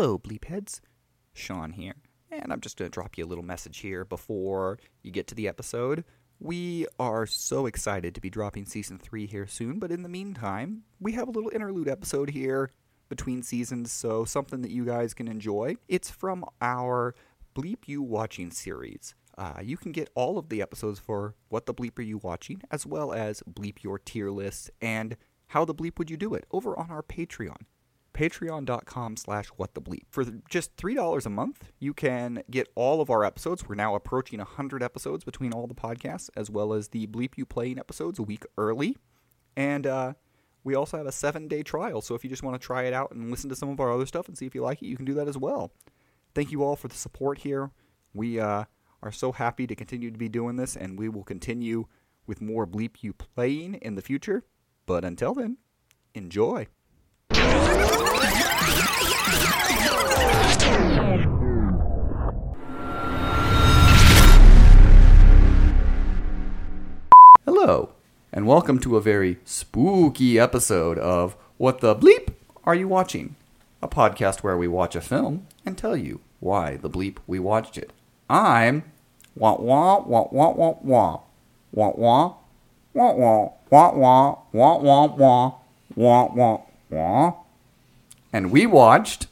Hello, Bleepheads. Sean here. And I'm just going to drop you a little message here before you get to the episode. We are so excited to be dropping season 3 here soon, but in the meantime, we have a little interlude episode here between seasons, so something that you guys can enjoy. It's from our Bleep You Watching series. Uh, you can get all of the episodes for What the Bleep Are You Watching, as well as Bleep Your Tier List and How the Bleep Would You Do It over on our Patreon patreon.com slash what the bleep. For just $3 a month you can get all of our episodes. We're now approaching 100 episodes between all the podcasts as well as the bleep you playing episodes a week early. And uh, we also have a seven day trial so if you just want to try it out and listen to some of our other stuff and see if you like it you can do that as well. Thank you all for the support here. We uh, are so happy to continue to be doing this and we will continue with more bleep you playing in the future. But until then enjoy Hello, and welcome to a very spooky episode of What the Bleep Are You Watching? A podcast where we watch a film and tell you why the bleep we watched it. I'm wah wah wah wah wah wah. Wah wah. Wah wah. Wah wah. Wah wah wah. Wah wah wah and we watched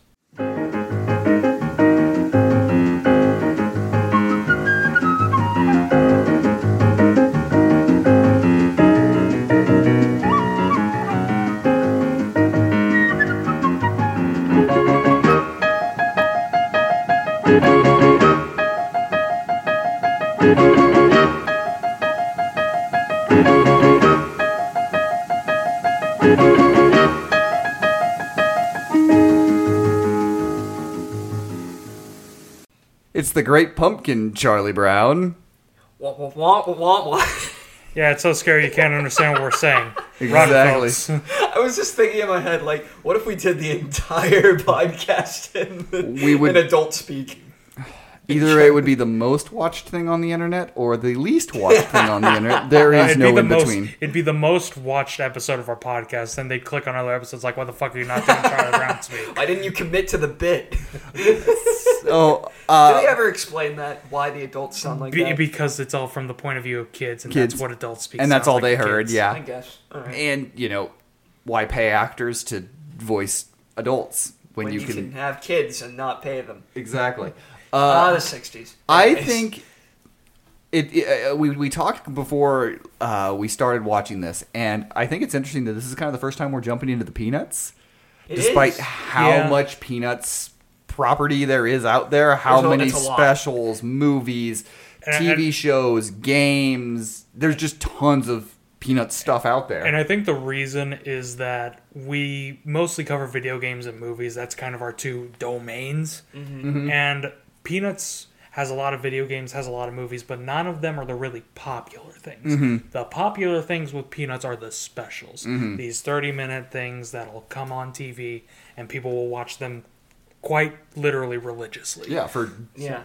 It's the Great Pumpkin, Charlie Brown. Wah, wah, wah, wah, wah. Yeah, it's so scary you can't understand what we're saying. Exactly. I was just thinking in my head, like, what if we did the entire podcast in, We would- in adult speak? Either it would be the most watched thing on the internet or the least watched thing on the internet. There is it'd no be the in most, between. It'd be the most watched episode of our podcast. Then they'd click on other episodes like, "Why the fuck are you not doing Charlie Brown speak?" Why didn't you commit to the bit? Oh, Did uh, they ever explain that? Why the adults sound like Be- that? because it's all from the point of view of kids, and Kids. that's what adults speak. and that's all they like to heard. kids. Yeah, I guess. All right. and you know why pay actors to voice adults when, when you, you can, can have kids and not pay them. exactly. Ah, Uh, the '60s. I Anyways. think it. it uh, we we talked before uh, we started watching this, and I think it's interesting that this is kind of the first time we're jumping into the peanuts, It despite is. how Yeah. much peanuts property there is out there, how There's a- many it's a lot. specials, movies, And- TV and- shows, games. There's just tons of peanut stuff out there. And I think the reason is that we mostly cover video games and movies. That's kind of our two domains. Mm-hmm. And Peanuts has a lot of video games, has a lot of movies, but none of them are the really popular things. Mm-hmm. The popular things with Peanuts are the specials. Mm-hmm. These 30 minute things that'll come on TV and people will watch them quite literally religiously. yeah, for Yeah.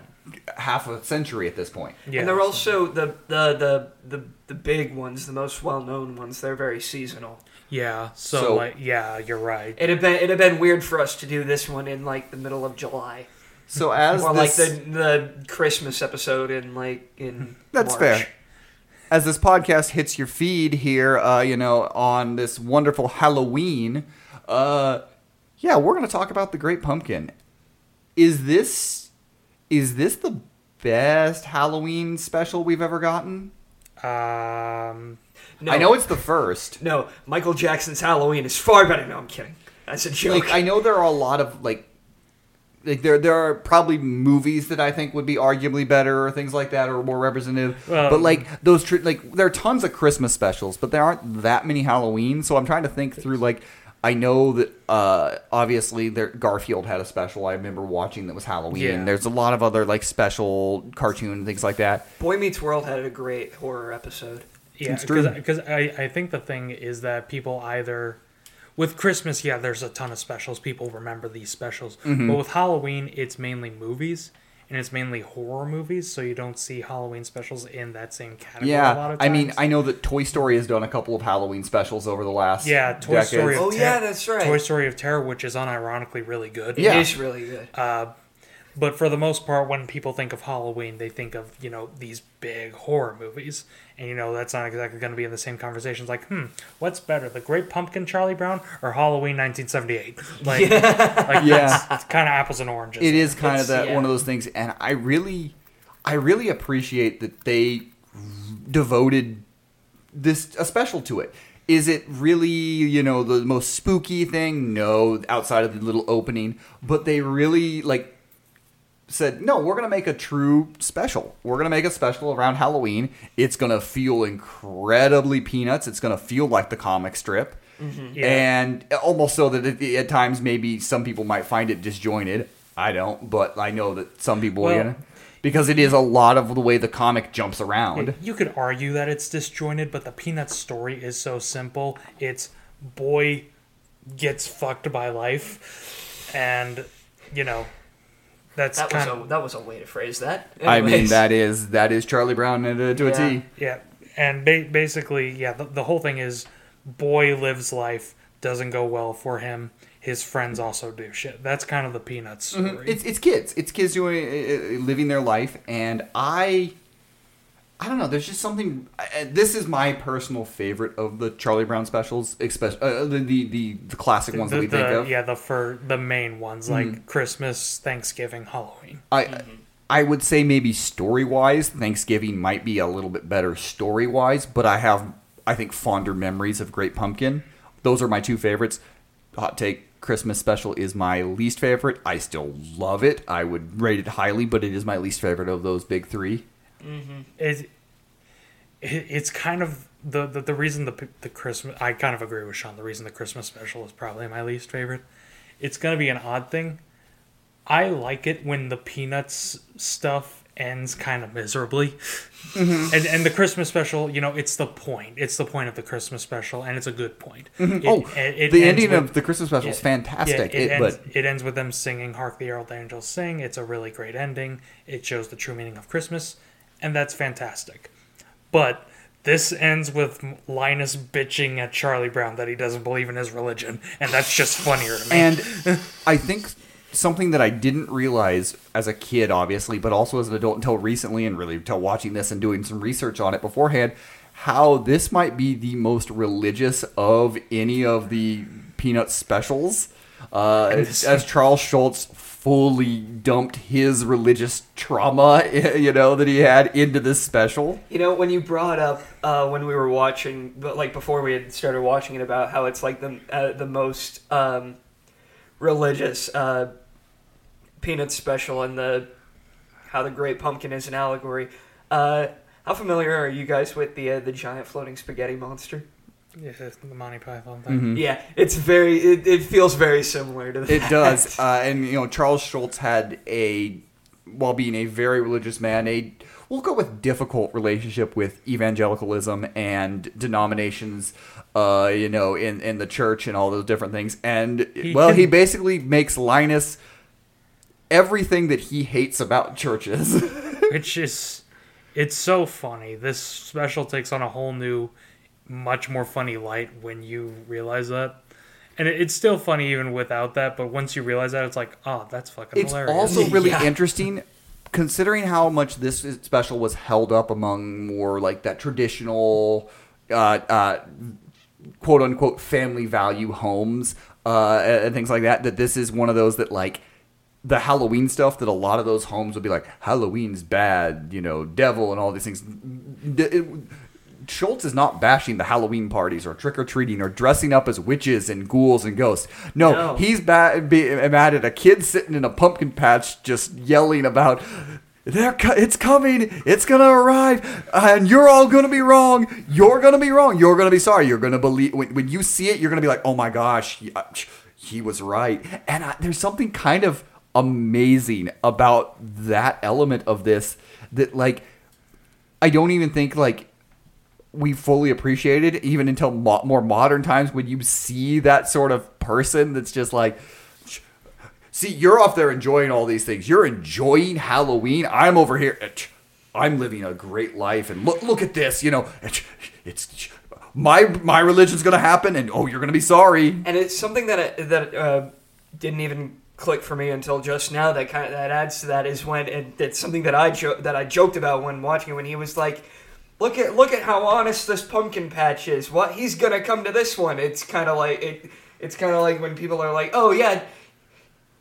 half a century at this point. Yeah. And they're also the, the the the the big ones, the most well known ones. They're very seasonal. Yeah. So, So- like, yeah, you're right. It'd have been it'd have been weird for us to do this one in like the middle of July, So as or this, like the the Christmas episode in like in That's March. fair. As this podcast hits your feed here, uh, you know, on this wonderful Halloween, uh, yeah, we're going to talk about the Great Pumpkin. Is this is this the best Halloween special we've ever gotten? Um, No, I know it's the first. no. Michael Jackson's Halloween is far better. No, I'm kidding. That's a joke. Like I know there are a lot of like like there there are probably movies that I think would be arguably better or things like that or more representative. Well- but like those tr- like there are tons of Christmas specials, but there aren't that many Halloween. So I'm trying to think through like I know that uh obviously there Garfield had a special I remember watching that was Halloween. Yeah. There's a lot of other like special cartoon things like that. Boy Meets World had a great horror episode. Yeah, because I, I think the thing is that people either with Christmas, yeah, there's a ton of specials. People remember these specials, Mm-hmm. but with Halloween, it's mainly movies, and it's mainly horror movies, so you don't see Halloween specials in that same category. a lot Yeah, of I mean. I know that Toy Story has done a couple of Halloween specials over the last Yeah, Toy decades. Story. Oh Ter- yeah, that's right. Toy Story of Terror, which is unironically really good. It Yeah. is really good. Uh, but for the most part, when people think of Halloween, they think of you know these big horror movies, and you know that's not exactly going to be in the same conversations. Like, hmm, what's better, The Great Pumpkin, Charlie Brown, or Halloween 1978? Like, like Yeah. it's, kind of apples and oranges. It is kind of that yeah. one of those things, and I really, I really appreciate that they devoted this a special to it. Is it really, you know, the most spooky thing? No, outside of the little opening, but they really like said, "No, we're going to make a true special. We're going to make a special around Halloween. It's going to feel incredibly peanuts. It's going to feel like the comic strip." Mm-hmm. Yeah. and almost so that it, at times maybe some people might find it disjointed. I don't, but I know that some people, Well- you know, because it is a lot of the way the comic jumps around. You could argue that it's disjointed, but the Peanuts story is so simple. It's boy gets fucked by life, and you know that's That was kind a of that was a way to phrase that. I mean, that is that is Charlie Brown to, to Yeah. a T. yeah. And ba- basically, yeah, the, the whole thing is boy lives life doesn't go well for him. His friends also do shit. That's kind of the Peanuts story. Mm-hmm. It's it's kids. It's kids doing uh, uh, living their life, and I. I don't know. There's just something. uh, This is my personal favorite of the Charlie Brown specials, especially uh, the, the the the classic ones the, that we think of. Mm-hmm. yeah, the for the main ones like Christmas, Thanksgiving, Halloween. I I would say maybe story wise, Thanksgiving might be a little bit better story wise, but I have I think fonder memories of Great Pumpkin. Those are my two favorites. Hot take: Christmas special is my least favorite. I still love it. I would rate it highly, but it is my least favorite of those big three. It, it it's kind of the, the the reason the the Christmas I kind of agree with Sean. The reason the Christmas special is probably my least favorite. It's gonna be an odd thing. I like it when the Peanuts stuff ends kind of miserably, Mm-hmm. and and the Christmas special, you know, it's the point. It's the point of the Christmas special, and it's a good point. It- oh, it- it the ending with- of the Christmas special is fantastic. yeah, it, it, ends, but it ends with them singing "Hark the Herald Angels Sing." It's a really great ending. It shows the true meaning of Christmas, and that's fantastic. But this ends with Linus bitching at Charlie Brown that he doesn't believe in his religion, and that's just funnier to me. And I think something that I didn't realize as a kid, obviously, but also as an adult until recently, and really until watching this and doing some research on it beforehand, how this might be the most religious of any of the Peanut specials. Uh, as Charles Schulz fully dumped his religious trauma, you know, that he had into this special. You know, when you brought up uh, when we were watching, but like before we had started watching it, about how it's like the uh, the most um, religious uh, peanut special, and the how the Great Pumpkin is an allegory. Uh, how familiar are you guys with the uh, the giant floating spaghetti monster? Yeah, the Monty Python thing. Yeah, it's very. It, it feels very similar to that. It does, uh, and you know Charles Schulz had a, while being a very religious man, a we'll go with difficult relationship with evangelicalism and denominations, uh, you know, in in the church and all those different things. And He well, can- he basically makes Linus everything that he hates about churches. Which is, it's so funny. This special takes on a whole new, much more funny light when you realize that. And it, it's still funny even without that, but once you realize that, it's like, oh, that's fucking it's hilarious. also really Yeah. interesting considering how much this special was held up among more like that traditional uh, uh, quote unquote family value homes uh, and things like that that this is one of those that like the Halloween stuff that a lot of those homes would be like Halloween's bad, you know, devil and all these things. Schulz is not bashing the Halloween parties or trick or treating or dressing up as witches and ghouls and ghosts. No, No. he's bad, be, mad at a kid sitting in a pumpkin patch just yelling about. They're co- it's coming. It's gonna arrive, and you're all gonna be wrong. You're gonna be wrong. You're gonna be sorry. You're gonna believe when, when you see it. You're gonna be like, oh my gosh, he, uh, he was right. And I, there's something kind of amazing about that element of this that like I don't even think like we fully appreciated even until mo- more modern times when you see that sort of person that's just like See, you're off there enjoying all these things. You're enjoying Halloween. I'm over here. eh, I'm living a great life, and look, look at this. You know, it's, it's my my religion's gonna happen, and oh, you're gonna be sorry. and it's something that I, that uh, didn't even click for me until just now. That kind of that adds to that is when it, it's something that I jo- that I joked about when watching it. When he was like, "Look at look at how honest this pumpkin patch is. What he's gonna come to this one." It's kind of like it. It's kind of like when people are like, "Oh yeah."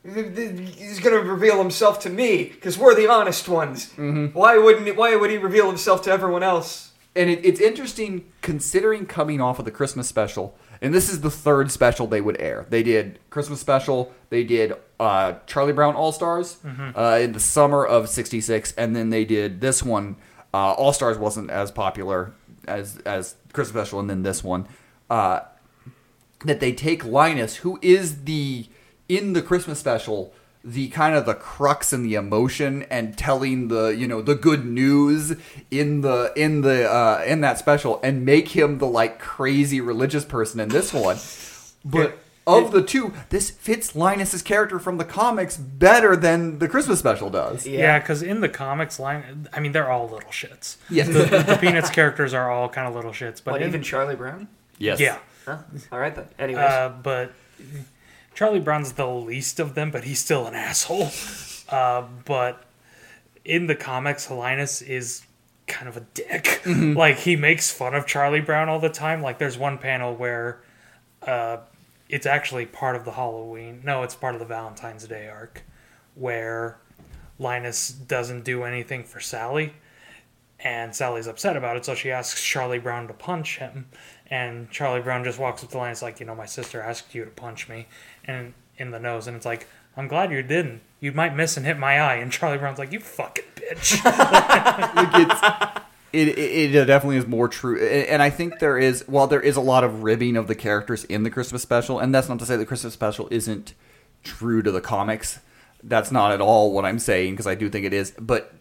He's gonna reveal himself to me because we're the honest ones. Why wouldn't? Why would he reveal himself to everyone else? And it, it's interesting considering coming off of the Christmas special, and this is the third special they would air. They did Christmas special, they did uh, Charlie Brown All Stars uh, in the summer of '66, and then they did this one. Uh, All Stars wasn't as popular as as Christmas special, and then this one. Uh, that they take Linus, who is the in the Christmas special, the kind of the crux and the emotion and telling the you know the good news in the in the uh, in that special, and make him the like crazy religious person in this one. But of the two, this fits Linus's character from the comics better than the Christmas special does. Yeah, because in the comics line, I mean, they're all little shits. Yes. The, the Peanuts characters are all kind of little shits, but But in- even Charlie Brown. Yes. yeah, Huh? All right then. Anyways, uh, but Charlie Brown's the least of them, but he's still an asshole. Uh, but in the comics, Linus is kind of a dick. Like he makes fun of Charlie Brown all the time. Like there's one panel where uh, it's actually part of the Halloween. No, it's part of the Valentine's Day arc, where Linus doesn't do anything for Sally, and Sally's upset about it. So she asks Charlie Brown to punch him, and Charlie Brown just walks up to Linus like, you know, my sister asked you to punch me, and in the nose, and it's like. I'm glad you didn't. You might miss and hit my eye. And Charlie Brown's like, "You fucking bitch." it, it, it definitely is more true and i think there is while there is a lot of ribbing of the characters in the christmas special and that's not to say the christmas special isn't true to the comics that's not at all what i'm saying because i do think it is but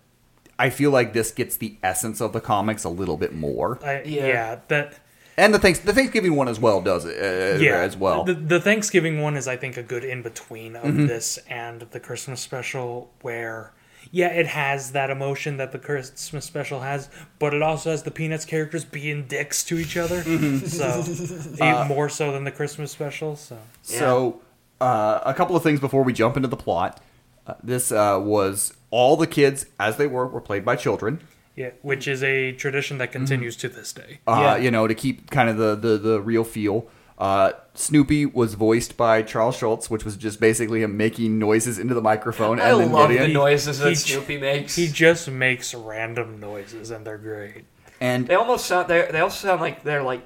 i feel like this gets the essence of the comics a little bit more I, Yeah. yeah. that and the thanks the thanksgiving one as well does it uh, yeah as well The, the Thanksgiving one is, I think, a good in between of Mm-hmm. this and the Christmas special, where yeah, it has that emotion that the Christmas special has, but it also has the Peanuts characters being dicks to each other. Mm-hmm. So Uh, even more so than the Christmas special. So So, uh, a couple of things before we jump into the plot. Uh, this uh, was all the kids, as they were, were played by children. yeah, which is a tradition that continues to this day. uh, Yeah. you know, to keep kind of the, the, the real feel. Uh, Snoopy was voiced by Charles Schulz, which was just basically him making noises into the microphone I and then love getting the noises that he- Snoopy makes. He just makes random noises, and they're great. And they almost sound. They they also sound like they're like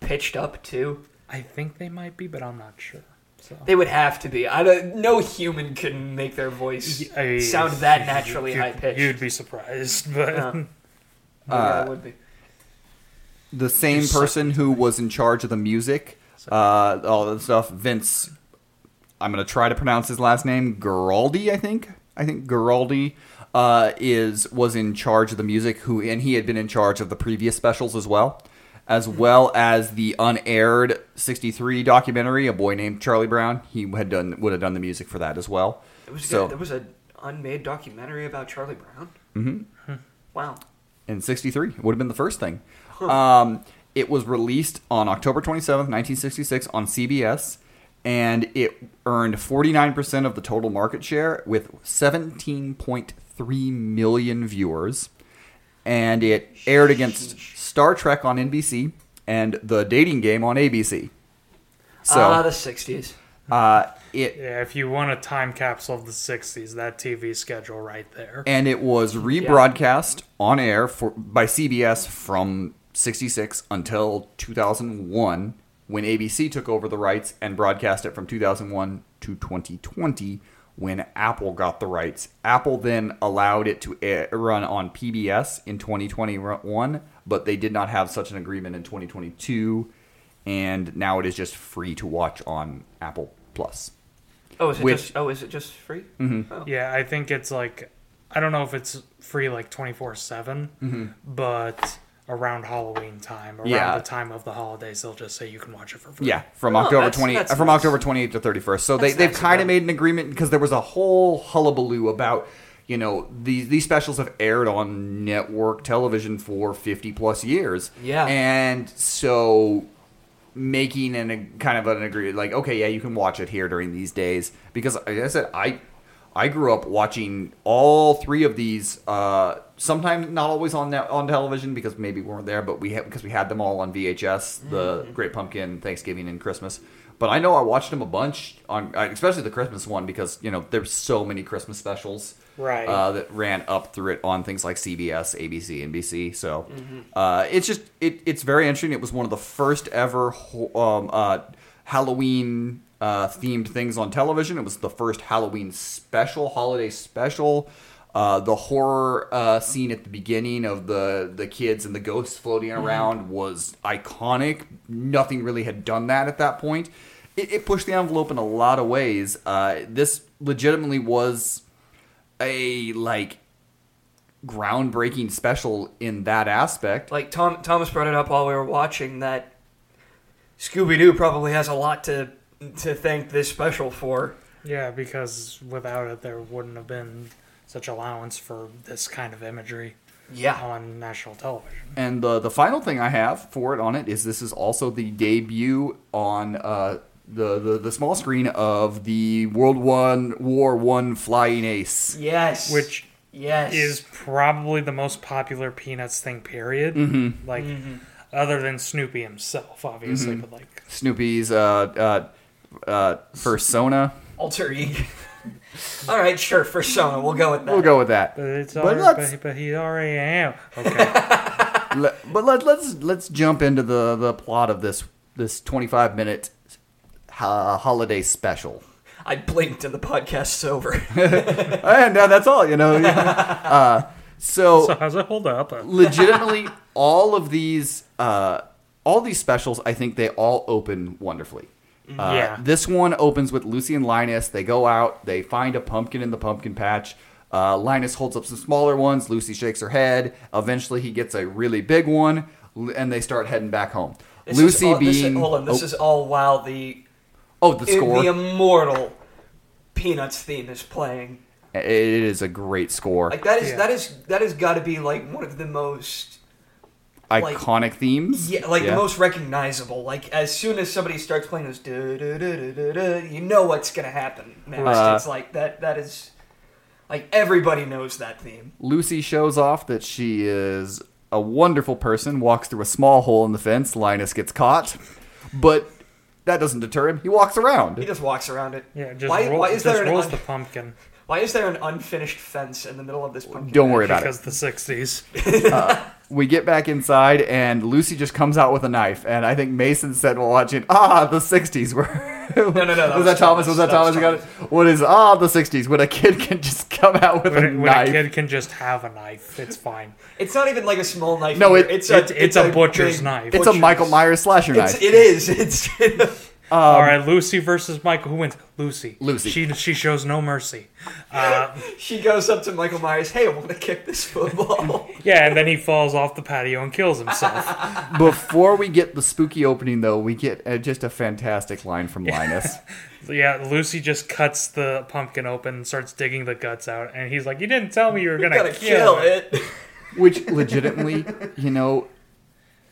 pitched up too. I think they might be, but I'm not sure. So. They would have to be. I don't, no human can make their voice I- sound that naturally you'd- high pitched. You'd be surprised, but Yeah. Uh, yeah, it would be. the same person who was in charge of the music, uh, all that stuff, Vince. I'm gonna try to pronounce his last name, Giraldi. I think. I think Giraldi uh, is was in charge of the music. Who and he had been in charge of the previous specials as well, as well as the unaired '63 documentary, A Boy Named Charlie Brown. He had done would have done the music for that as well. It was so- good. There was an unmade documentary about Charlie Brown. Mm-hmm. Wow. in 63 it would have been the first thing um, it was released on october 27th 1966 on cbs and it earned 49% of the total market share with 17.3 million viewers and it aired against star trek on nbc and the dating game on abc so ah, the '60s. uh, it yeah, if you want a time capsule of the '60s, that TV schedule right there. and it was rebroadcast on air for by CBS from 66 until 2001 when ABC took over the rights and broadcast it from 2001 to 2020 when Apple got the rights. Apple then allowed it to air, run on PBS in 2021, but they did not have such an agreement in 2022 and now it is just free to watch on Apple Plus. Oh, is it Which- just? Oh, is it just free? Mm-hmm. Oh. Yeah, I think it's like I don't know if it's free like 24 7, Mm-hmm. but around Halloween time, around Yeah. the time of the holidays, they'll just say you can watch it for free. Yeah, from Oh, October that's- twenty that's from nice. October twenty eighth to thirty first. So they That's they've nice kind of made an agreement because there was a whole hullabaloo about you know these these specials have aired on network television for fifty plus years. Yeah. and so making an a kind of an agreement like okay yeah you can watch it here during these days because like I said I I grew up watching all three of these uh sometimes not always on on television because maybe we weren't there but we had because we had them all on VHS the Great Pumpkin Thanksgiving and Christmas but I know I watched them a bunch on uh, especially the Christmas one because you know there's so many Christmas specials Right. uh, that ran up through it on things like CBS, ABC, NBC. So uh, it's just it, it's very interesting. It was one of the first ever um, uh, Halloween uh, themed things on television. It was the first Halloween special, holiday special. Uh, the horror uh, scene at the beginning of the the kids and the ghosts floating around was iconic. Nothing really had done that at that point. It, it pushed the envelope in a lot of ways. Uh, this legitimately was a like groundbreaking special in that aspect. Like Tom Thomas brought it up while we were watching that Scooby Doo probably has a lot to to thank this special for. Yeah, because without it, there wouldn't have been such allowance for this kind of imagery Yeah. on national television. And the the final thing I have for it on it is this is also the debut on uh, the, the the small screen of the World One War One Flying Ace. Yes. Which yes is probably the most popular Peanuts thing, period. Mm-hmm. Like, other than Snoopy himself, obviously, but like, Snoopy's uh, uh, uh, persona. alter ego. All right, sure. Persona. We'll go with that. We'll go with that. but it's But already, let's- but, but he already am. Okay. Le- but let, let's let's jump into the the plot of this this 25 minute uh, holiday special. I blinked and the podcast's over. and uh, that's all, you know. uh, so, so how's it hold up? Legitimately, all of these, uh, all these specials, I think they all open wonderfully. Uh, Yeah. This one opens with Lucy and Linus. They go out. They find a pumpkin in the pumpkin patch. Uh, Linus holds up some smaller ones. Lucy shakes her head. Eventually, he gets a really big one, and they start heading back home. This Lucy is all, this is- being hold on. This oh, is all while the oh the score. the immortal Peanuts theme is playing. it is a great score. Like that is Yeah. that is that has got to be like one of the most like- Iconic themes. yeah like the most recognizable. Like as soon as somebody starts playing those, duh, duh, duh, duh, duh, duh, you know what's gonna happen next. Uh, it's like that. That is like everybody knows that theme. Lucy shows off that she is a wonderful person, walks through a small hole in the fence. Linus gets caught, but that doesn't deter him. He walks around. He just walks around it. yeah, just, why, roll, why is just there an rolls un- the pumpkin why is there an unfinished fence in the middle of this pumpkin? Don't worry patch? about it. because the 60s. We get back inside, and Lucy just comes out with a knife. And I think Mason said while watching, "Ah, the '60s were." No, no, no. That was, that Thomas? Was that, Thomas? who got it? What is ah the '60s when a kid can just come out with a when, when a kid can just have a knife, it's fine. It's not even like a small knife. No, it- it's a it's- it's a butcher's big knife. it's a Michael Myers slasher It's, knife. it is. It's All right, Lucy versus Michael. Who wins? Lucy. Lucy. She she shows no mercy. Uh, she goes up to Michael Myers. Hey, I want to kick this football. yeah, and then he falls off the patio and kills himself. Before we get the spooky opening, though, we get uh, just a fantastic line from Linus. yeah, Lucy just cuts the pumpkin open, and starts digging the guts out, and he's like, "You didn't tell me you were gonna Gotta kill, kill it." it. Which legitimately, you know,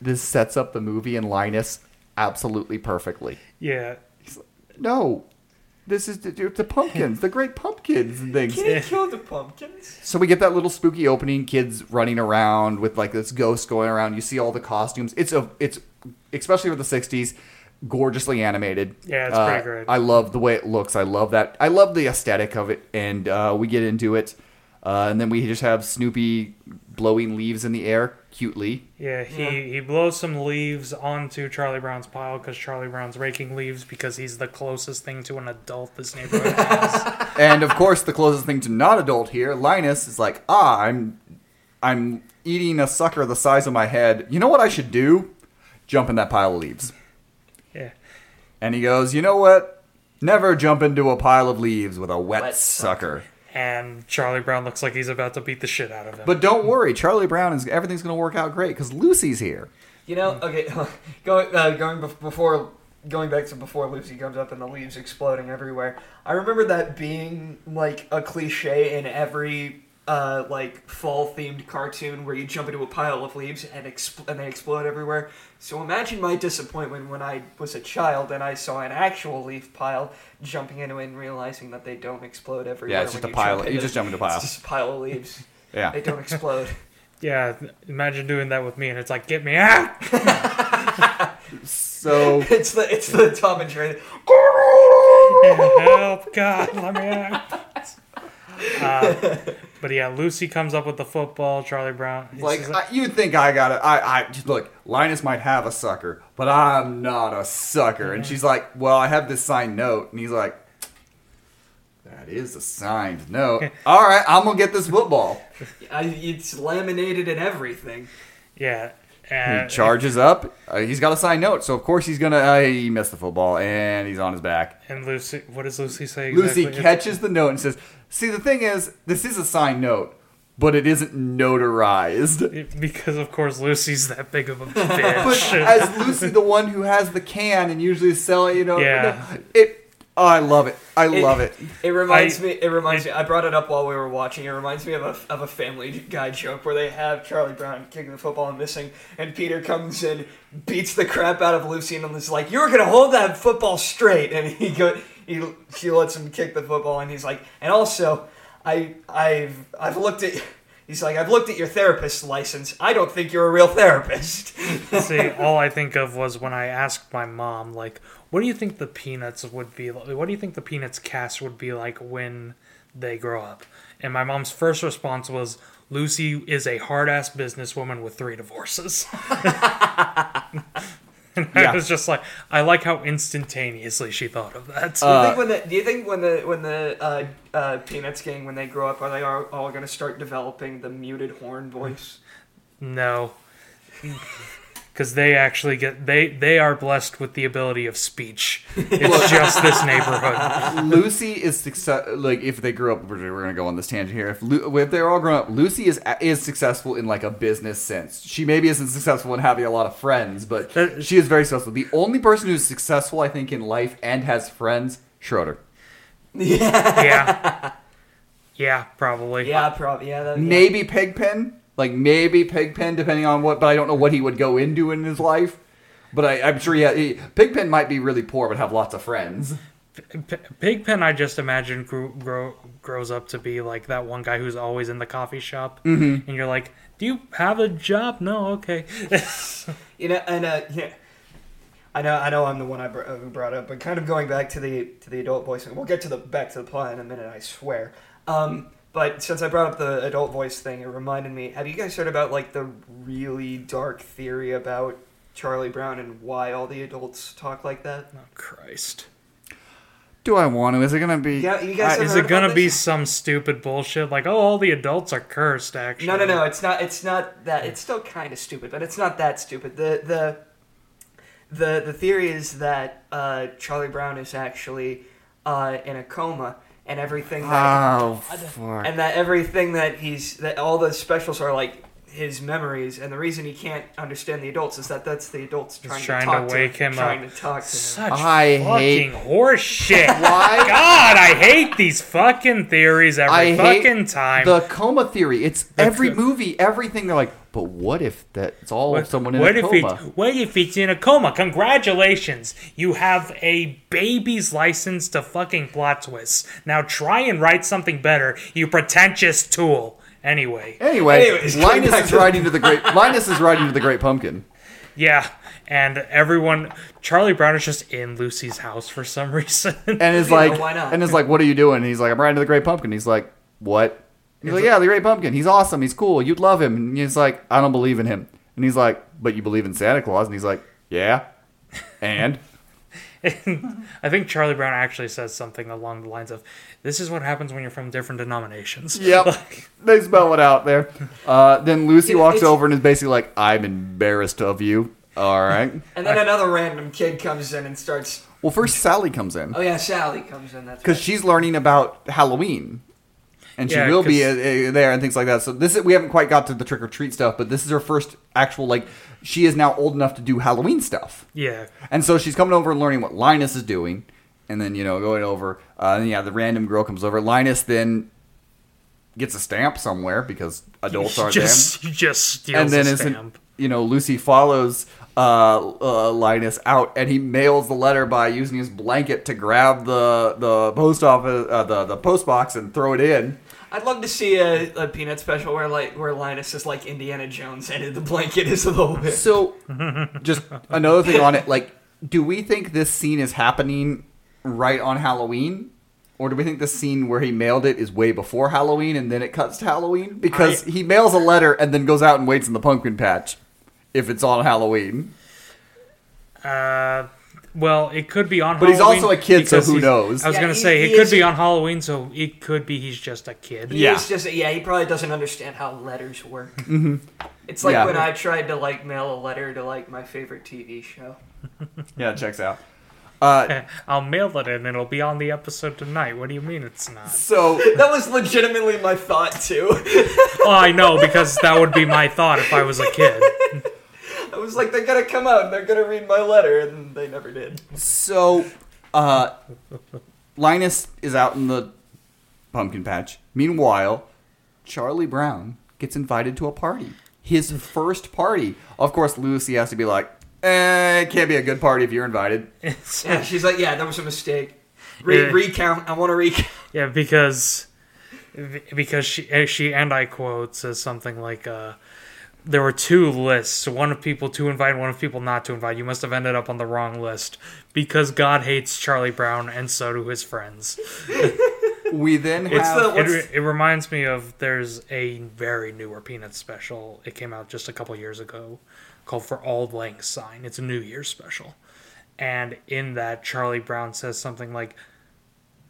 this sets up the movie and Linus absolutely perfectly. Yeah, No, this is the, the pumpkins, the great pumpkins and things. Can't kill the pumpkins. So we get that little spooky opening, kids running around with like this ghost going around. You see all the costumes. It's a it's especially for the '60s, gorgeously animated. Yeah, it's Uh, pretty great. I love the way it looks. I love that. I love the aesthetic of it, and uh, we get into it, uh, and then we just have Snoopy blowing leaves in the air cutely. yeah. He he blows some leaves onto Charlie Brown's pile because Charlie Brown's raking leaves because he's the closest thing to an adult this neighborhood has. and of course, the closest thing to not adult here, Linus is like, ah, I'm, I'm eating a sucker the size of my head. You know what I should do? Jump in that pile of leaves. yeah. And he goes, you know what? Never jump into a pile of leaves with a wet, Wet sucker. And Charlie Brown looks like he's about to beat the shit out of him. But don't worry, Charlie Brown is everything's going to work out great because Lucy's here. You know, okay, going uh, going before going back to before Lucy comes up and the leaves exploding everywhere. I remember that being like a cliche in every uh, like fall themed cartoon where you jump into a pile of leaves and expl- and they explode everywhere. So imagine my disappointment when I was a child and I saw an actual leaf pile jumping into it and realizing that they don't explode everywhere. Yeah, it's just a pile- jump you just jump into a pile. It's just a pile of leaves. Yeah. They don't explode. yeah, imagine doing that with me, and it's like, get me out! So it's the it's the Tom and Jerry. Help, God, let me out. Uh, but yeah, Lucy comes up with the football. Charlie Brown. he's like I, you'd think I got it. I, I look. Linus might have a sucker, but I'm not a sucker. And she's like, "Well, I have this signed note," and he's like, "That is a signed note. All right, I'm gonna get this football." I, it's laminated and everything. yeah. He charges up. Uh, he's got a signed note, so of course he's gonna. Uh, he missed the football, and he's on his back. And Lucy, what does Lucy say? Exactly? Lucy catches the note and says, "See, the thing is, this is a signed note, but it isn't notarized." It- because of course Lucy's that big of a bitch. But as Lucy, the one who has the can and usually sell it, you know, Yeah. it. Oh, I love it. I love it. It reminds I- me. It reminds me. I brought it up while we were watching. It reminds me of a of a Family Guy joke where they have Charlie Brown kicking the football and missing, and Peter comes in, beats the crap out of Lucy, and is like, "You're gonna hold that football straight." And he go, he she lets him kick the football, and he's like, "And also, I I've I've looked at." He's like, I've looked at your therapist's license. I don't think you're a real therapist. See, all I think of was when I asked my mom, like, what do you think the Peanuts would be like? What do you think the Peanuts cast would be like when they grow up? And my mom's first response was, Lucy is a hard ass businesswoman with three divorces. and Yeah. I was just like, I like how instantaneously she thought of that. Do you Uh, think when the do you think when the when the uh, uh, Peanuts gang when they grow up are they all, all going to start developing the muted horn voice? no. Because they actually get they they are blessed with the ability of speech. It's just this neighborhood. Lucy is success. Like if they grew up, we're, we're gonna go on this tangent here. If Lu- if they're all grown up, Lucy is is successful in like a business sense. She maybe isn't successful in having a lot of friends, but That- she is very successful. The only person who's successful, I think, in life and has friends, Schroeder. Yeah. Yeah, probably. Yeah, probably. Yeah, that, yeah. Maybe Pigpen, like maybe Pigpen, depending on what. But I don't know what he would go into in his life. But I, I'm sure he, he Pigpen might be really poor, but have lots of friends. P- Pigpen, I just imagine grew, grow, grows up to be like that one guy who's always in the coffee shop, mm-hmm. and you're like, "Do you have a job?" No, okay. You know, and uh, yeah, I know, I know, I'm the one I br- uh, brought up, but kind of going back to the to the adult voice, we'll get to the back to the plot in a minute, I swear. Um, but since I brought up the adult voice thing, it reminded me. Have you guys heard about like the really dark theory about Charlie Brown and why all the adults talk like that? oh Christ! Do I want to? Is it gonna be? Yeah, you guys. I- ever Is it gonna about be some stupid bullshit like, "Oh, all the adults are cursed"? Actually, No, no, no. It's not. It's not that. It's still kind of stupid, but it's not that stupid. The the the the theory is that uh, Charlie Brown is actually uh, in a coma, and everything that Oh, fuck. and that everything that he's that all the specials are like his memories, and the reason he can't understand the adults is that that's the adults trying, trying to to talk wake him trying up. to talk to him. Such I fucking hate- horse shit. Why? God, I hate these fucking theories every I hate fucking time. The coma theory. It's every co- movie, everything. They're like, but what if that's all What- someone in what a if coma? It, what if it's in a coma? Congratulations, you have a baby's license to fucking plot twists. Now try and write something better, you pretentious tool. Anyway, Anyway, Anyways, Linus is to- riding to the great. Linus is riding to the Great Pumpkin. yeah, and everyone, Charlie Brown is just in Lucy's house for some reason. and is You know, like, why not? and is like, what are you doing? And he's like, I'm riding to the Great Pumpkin. He's like, what? He's like, yeah, the Great Pumpkin. He's awesome. He's cool. You'd love him. And he's like, I don't believe in him. And he's like, but you believe in Santa Claus? And he's like, yeah. And I think Charlie Brown actually says something along the lines of, "This is what happens when you're from different denominations." yep, they spell it out there. Uh, then Lucy You know, walks over and is basically like, I'm embarrassed of you. All right. And then another random kid comes in and starts. Well, first Sally comes in Oh yeah, Sally comes in. That's because right. she's learning about Halloween. and she Yeah, will be uh, uh, there and things like that. So this is, we haven't quite got to the trick or treat stuff, but this is her first actual like she is now old enough to do Halloween stuff. Yeah. And so she's coming over and learning what Linus is doing, and then you know going over. Uh, and yeah, the random girl comes over. Linus then gets a stamp somewhere because adults aren't just, he just steals. And then a stamp. you know Lucy follows uh, uh, Linus out, and he mails the letter by using his blanket to grab the the post office uh, the the post box and throw it in. I'd love to see a, a peanut special where like where Linus is like Indiana Jones and the blanket is a little bit. So, just another thing on it, like, do we think this scene is happening right on Halloween? Or do we think the scene where he mailed it is way before Halloween and then it cuts to Halloween? Because I- he mails a letter and then goes out and waits in the pumpkin patch if it's on Halloween. Uh, well, it could be on But he's also a kid, so because who he's- knows? I was Yeah, going to he- say, he it could is- be on Halloween, so it could be he's just a kid. He Yeah. is just yeah, he probably doesn't understand how letters work. Mm-hmm. It's like Yeah. when I tried to like mail a letter to like my favorite TV show. Yeah, it checks out. Uh, I'll mail it in, and it'll be on the episode tonight. What do you mean it's not? so, That was legitimately my thought too. Oh, I know, because that would be my thought if I was a kid. I was like, they're gonna come out and they're gonna read my letter, and they never did. so, uh, Linus is out in the pumpkin patch. Meanwhile, Charlie Brown gets invited to a party. His first party. Of course, Lucy has to be like, eh, it can't be a good party if you're invited. Yeah, she's like, yeah, that was a mistake. Re- Yeah. Recount. I want to recount. Yeah, because because she eh, she and I quote says something like uh there were two lists, one of people to invite, one of people not to invite. You must have ended up on the wrong list because God hates Charlie Brown and so do his friends. We then have. the- It, it reminds me of there's a very newer Peanuts special. It came out just a couple years ago called For Auld Lang Syne. It's a New Year's special. And in that, Charlie Brown says something like,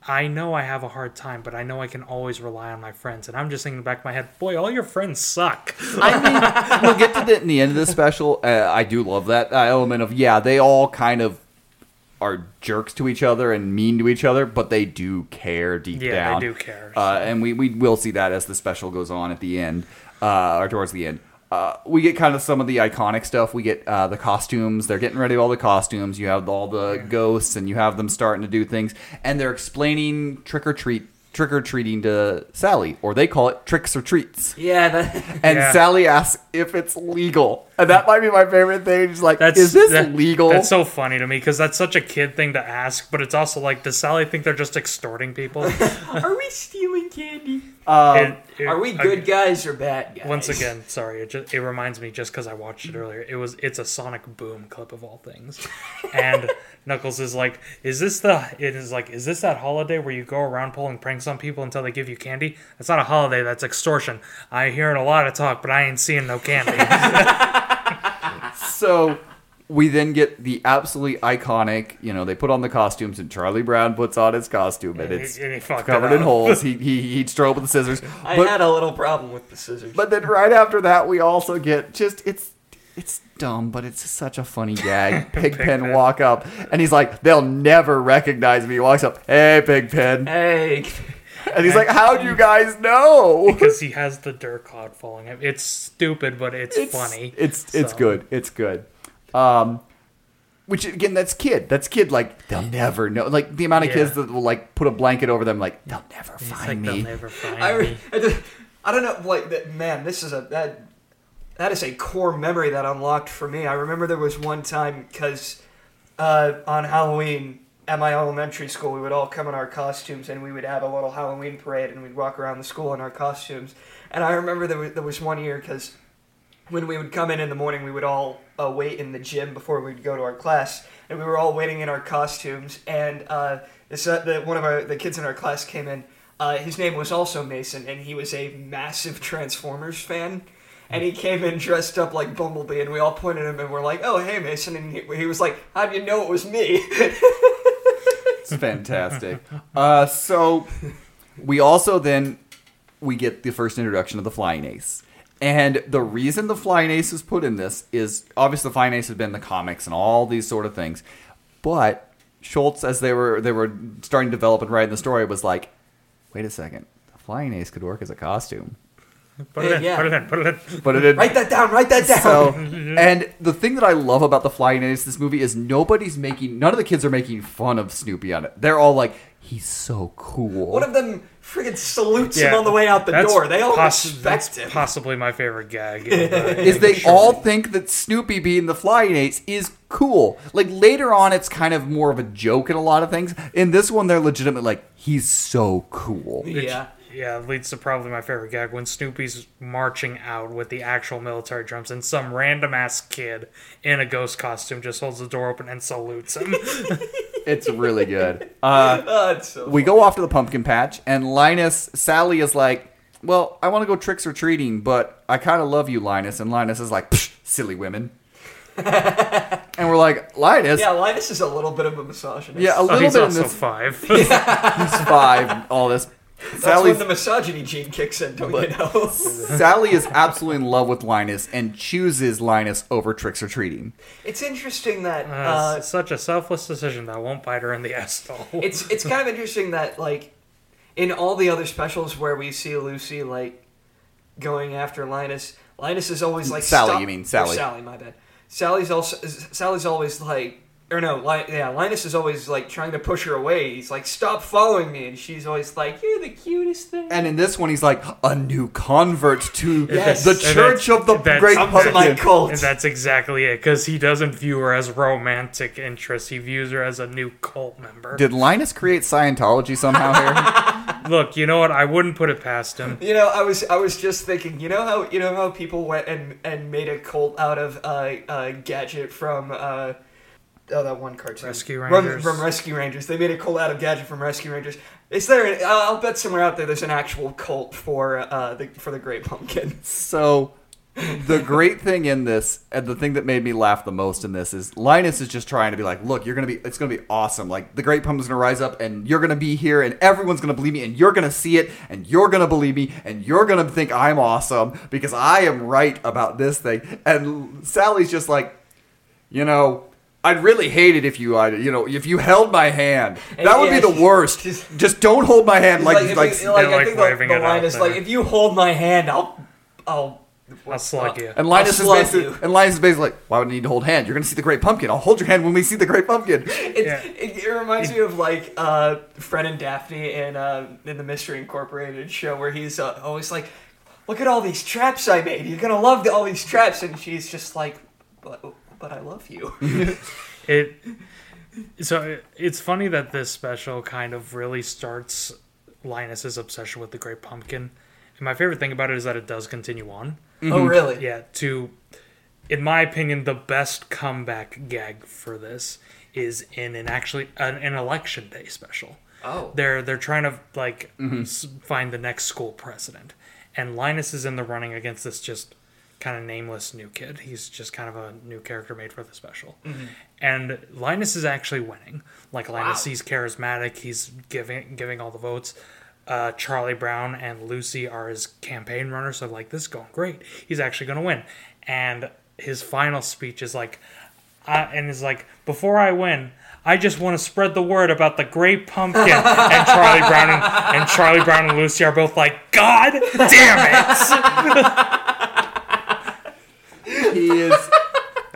I know I have a hard time, but I know I can always rely on my friends. And I'm just thinking in the back of my head, boy, all your friends suck. I mean, we'll get to the, in the end of the special. Uh, I do love that uh, element of yeah, they all kind of are jerks to each other and mean to each other, but they do care deep Yeah, down. they do care. uh, and we we will see that as the special goes on at the end, uh, or towards the end. Uh, we get kind of some of the iconic stuff. We get uh, the costumes. They're getting ready with all the costumes. You have all the ghosts, and you have them starting to do things, and they're explaining trick or treat, trick or treating to Sally, or they call it tricks or treats. Yeah, that, And Yeah. Sally asks if it's legal. And that might be my favorite thing. She's like, That's is this that- legal? That's so funny to me because that's such a kid thing to ask, but it's also like, does Sally think they're just extorting people? are we stealing candy? Um, It- it- Are we I- good guys or bad guys? Once again, sorry, it, just, it reminds me just because I watched it earlier. It was it's a Sonic Boom clip of all things, and Knuckles is like, "Is this the? It is like, is this that holiday where you go around pulling pranks on people until they give you candy? That's not a holiday. That's extortion. I hearing a lot of talk, but I ain't seeing no candy. so we then get the absolutely iconic, you know, they put on the costumes and Charlie Brown puts on his costume and And it's and covered it in holes. He, he, he'd strobe with the scissors. I But, had a little problem with the scissors. but then right after that, we also get just, it's, it's dumb, but it's such a funny gag. Pigpen Pigpen. walk up and he's like, they'll never recognize me. He walks up, hey, Pigpen. hey, And he's like, "How do you guys know? because he has the dirt cloud following him. It's stupid, but it's, funny. It's it's good. It's good. Um, which again, that's kid. That's kid. Like they'll never know. Like the amount of kids that will like put a blanket over them. Like they'll never It's find like they'll me. never find I, me. I just- I don't know. Like that, man. This is a that that is a core memory that unlocked for me. I remember there was one time because uh, on Halloween at my elementary school, we would all come in our costumes and we would have a little Halloween parade and we'd walk around the school in our costumes. And I remember there was, there was one year because when we would come in in the morning, we would all uh, wait in the gym before we'd go to our class, and we were all waiting in our costumes. And uh, uh, the, one of our the kids in our class came in. Uh, his name was also Mason, and he was a massive Transformers fan. And he came in dressed up like Bumblebee, and we all pointed at him and we're like, "Oh, hey, Mason!" And he, he was like, "How'd you know it was me?" It's fantastic. uh, so we also then we get the first introduction of the flying ace. And the reason the flying ace is put in this is obviously the flying ace has been in the comics and all these sort of things. But Schulz, as they were they were starting to develop and write the story, was like, wait a second, the flying ace could work as a costume. Put it in. Yeah. Put it in. Put it in. But it did. Write that down. Write that down. So, and the thing that I love about the Flying Ace this movie is nobody's making, none of the kids are making fun of Snoopy on it. They're all like, he's so cool. One of them friggin' salutes him on the way out the door. They all poss- respect that's him. Possibly my favorite gag. the- uh, is they short. all think that Snoopy being the Flying Ace is cool. Like later on, it's kind of more of a joke in a lot of things. In this one, they're legitimate like he's so cool. yeah. Yeah, it leads to probably my favorite gag when Snoopy's marching out with the actual military drums, and some random ass kid in a ghost costume just holds the door open and salutes him. It's really good. Uh, Oh, it's so we go off to the pumpkin patch, and Linus Sally is like, "Well, I want to go tricks or treating, but I kind of love you, Linus." And Linus is like, Psh, "Silly women." and we're like, Linus, Yeah, Linus is a little bit of a misogynist. yeah, a oh, little he's bit in also this. five. He's five. All this. That's Sally's when the misogyny gene kicks in, don't you know? Sally is absolutely in love with Linus and chooses Linus over tricks or treating. it's interesting that Uh, uh, it's such a selfless decision that won't bite her in the ass though. it's it's kind of interesting that like in all the other specials where we see Lucy like going after Linus, Linus is always like Sally, stop- you mean, or Sally. Sally, my bad. Sally's also Sally's always like or no, Li- yeah, Linus is always like trying to push her away. He's like, "Stop following me," and she's always like, "You're the cutest thing." And in this one, he's like a new convert to Yes. the And Church of the that's- Great Come to my Pumpkin. cult. And that's exactly it, because he doesn't view her as romantic interest. He views her as a new cult member. Did Linus create Scientology somehow here? Look, you know what? I wouldn't put it past him. You know, I was I was just thinking. You know how you know how people went and and made a cult out of uh, uh gadget from uh oh that one cartoon Rescue From- Rangers. from, Rescue Rangers. They made a cult out of gadget from Rescue Rangers. Is there? I'll I'll bet somewhere out there there's an actual cult for uh the for the Great Pumpkin. so, the great thing in this, and the thing that made me laugh the most in this, is Linus is just trying to be like, look, you're gonna be, it's gonna be awesome. Like the Great Pumpkin's gonna rise up, and you're gonna be here, and everyone's gonna believe me, and you're gonna see it, and you're gonna believe me, and you're gonna think I'm awesome because I am right about this thing. And Sally's just like, you know. I'd really hate it if you, I, you know, if you held my hand. And That would yeah, be the she- worst. she's- Just don't hold my hand, It's like, if like, you- like, They're, I like, think the, waving the it line out is like, if you hold my hand, I'll I'll I'll slug you. And Linus I'll is slug basically, you. and Linus is basically like, why would I need to hold hand? You're gonna see the Great Pumpkin. I'll hold your hand when we see the Great Pumpkin. It, Yeah. it, it reminds me of like uh, Fred and Daphne in uh, in the Mystery Incorporated show where he's uh, always like, "Look at all these traps I made. You're gonna love the, all these traps," and she's just like, "But but I love you." It so it- it's funny that this special kind of really starts Linus's obsession with the Great Pumpkin. And my favorite thing about it is that it does continue on. Mm-hmm. Oh really? Yeah, to in my opinion, the best comeback gag for this is in an actually an, an election day special. Oh. They're they're trying to like mm-hmm. s- find the next school president, and Linus is in the running against this just kind of nameless new kid. He's just kind of a new character made for the special, and Linus is actually winning. Like Linus, Wow. he's charismatic. He's giving giving all the votes. Uh, Charlie Brown and Lucy are his campaign runners, so like this is going great. He's actually going to win, and his final speech is like, uh, and is like, before I win, I just want to spread the word about the Great Pumpkin. and Charlie Brown and, and Charlie Brown and Lucy are both like, God damn it! he is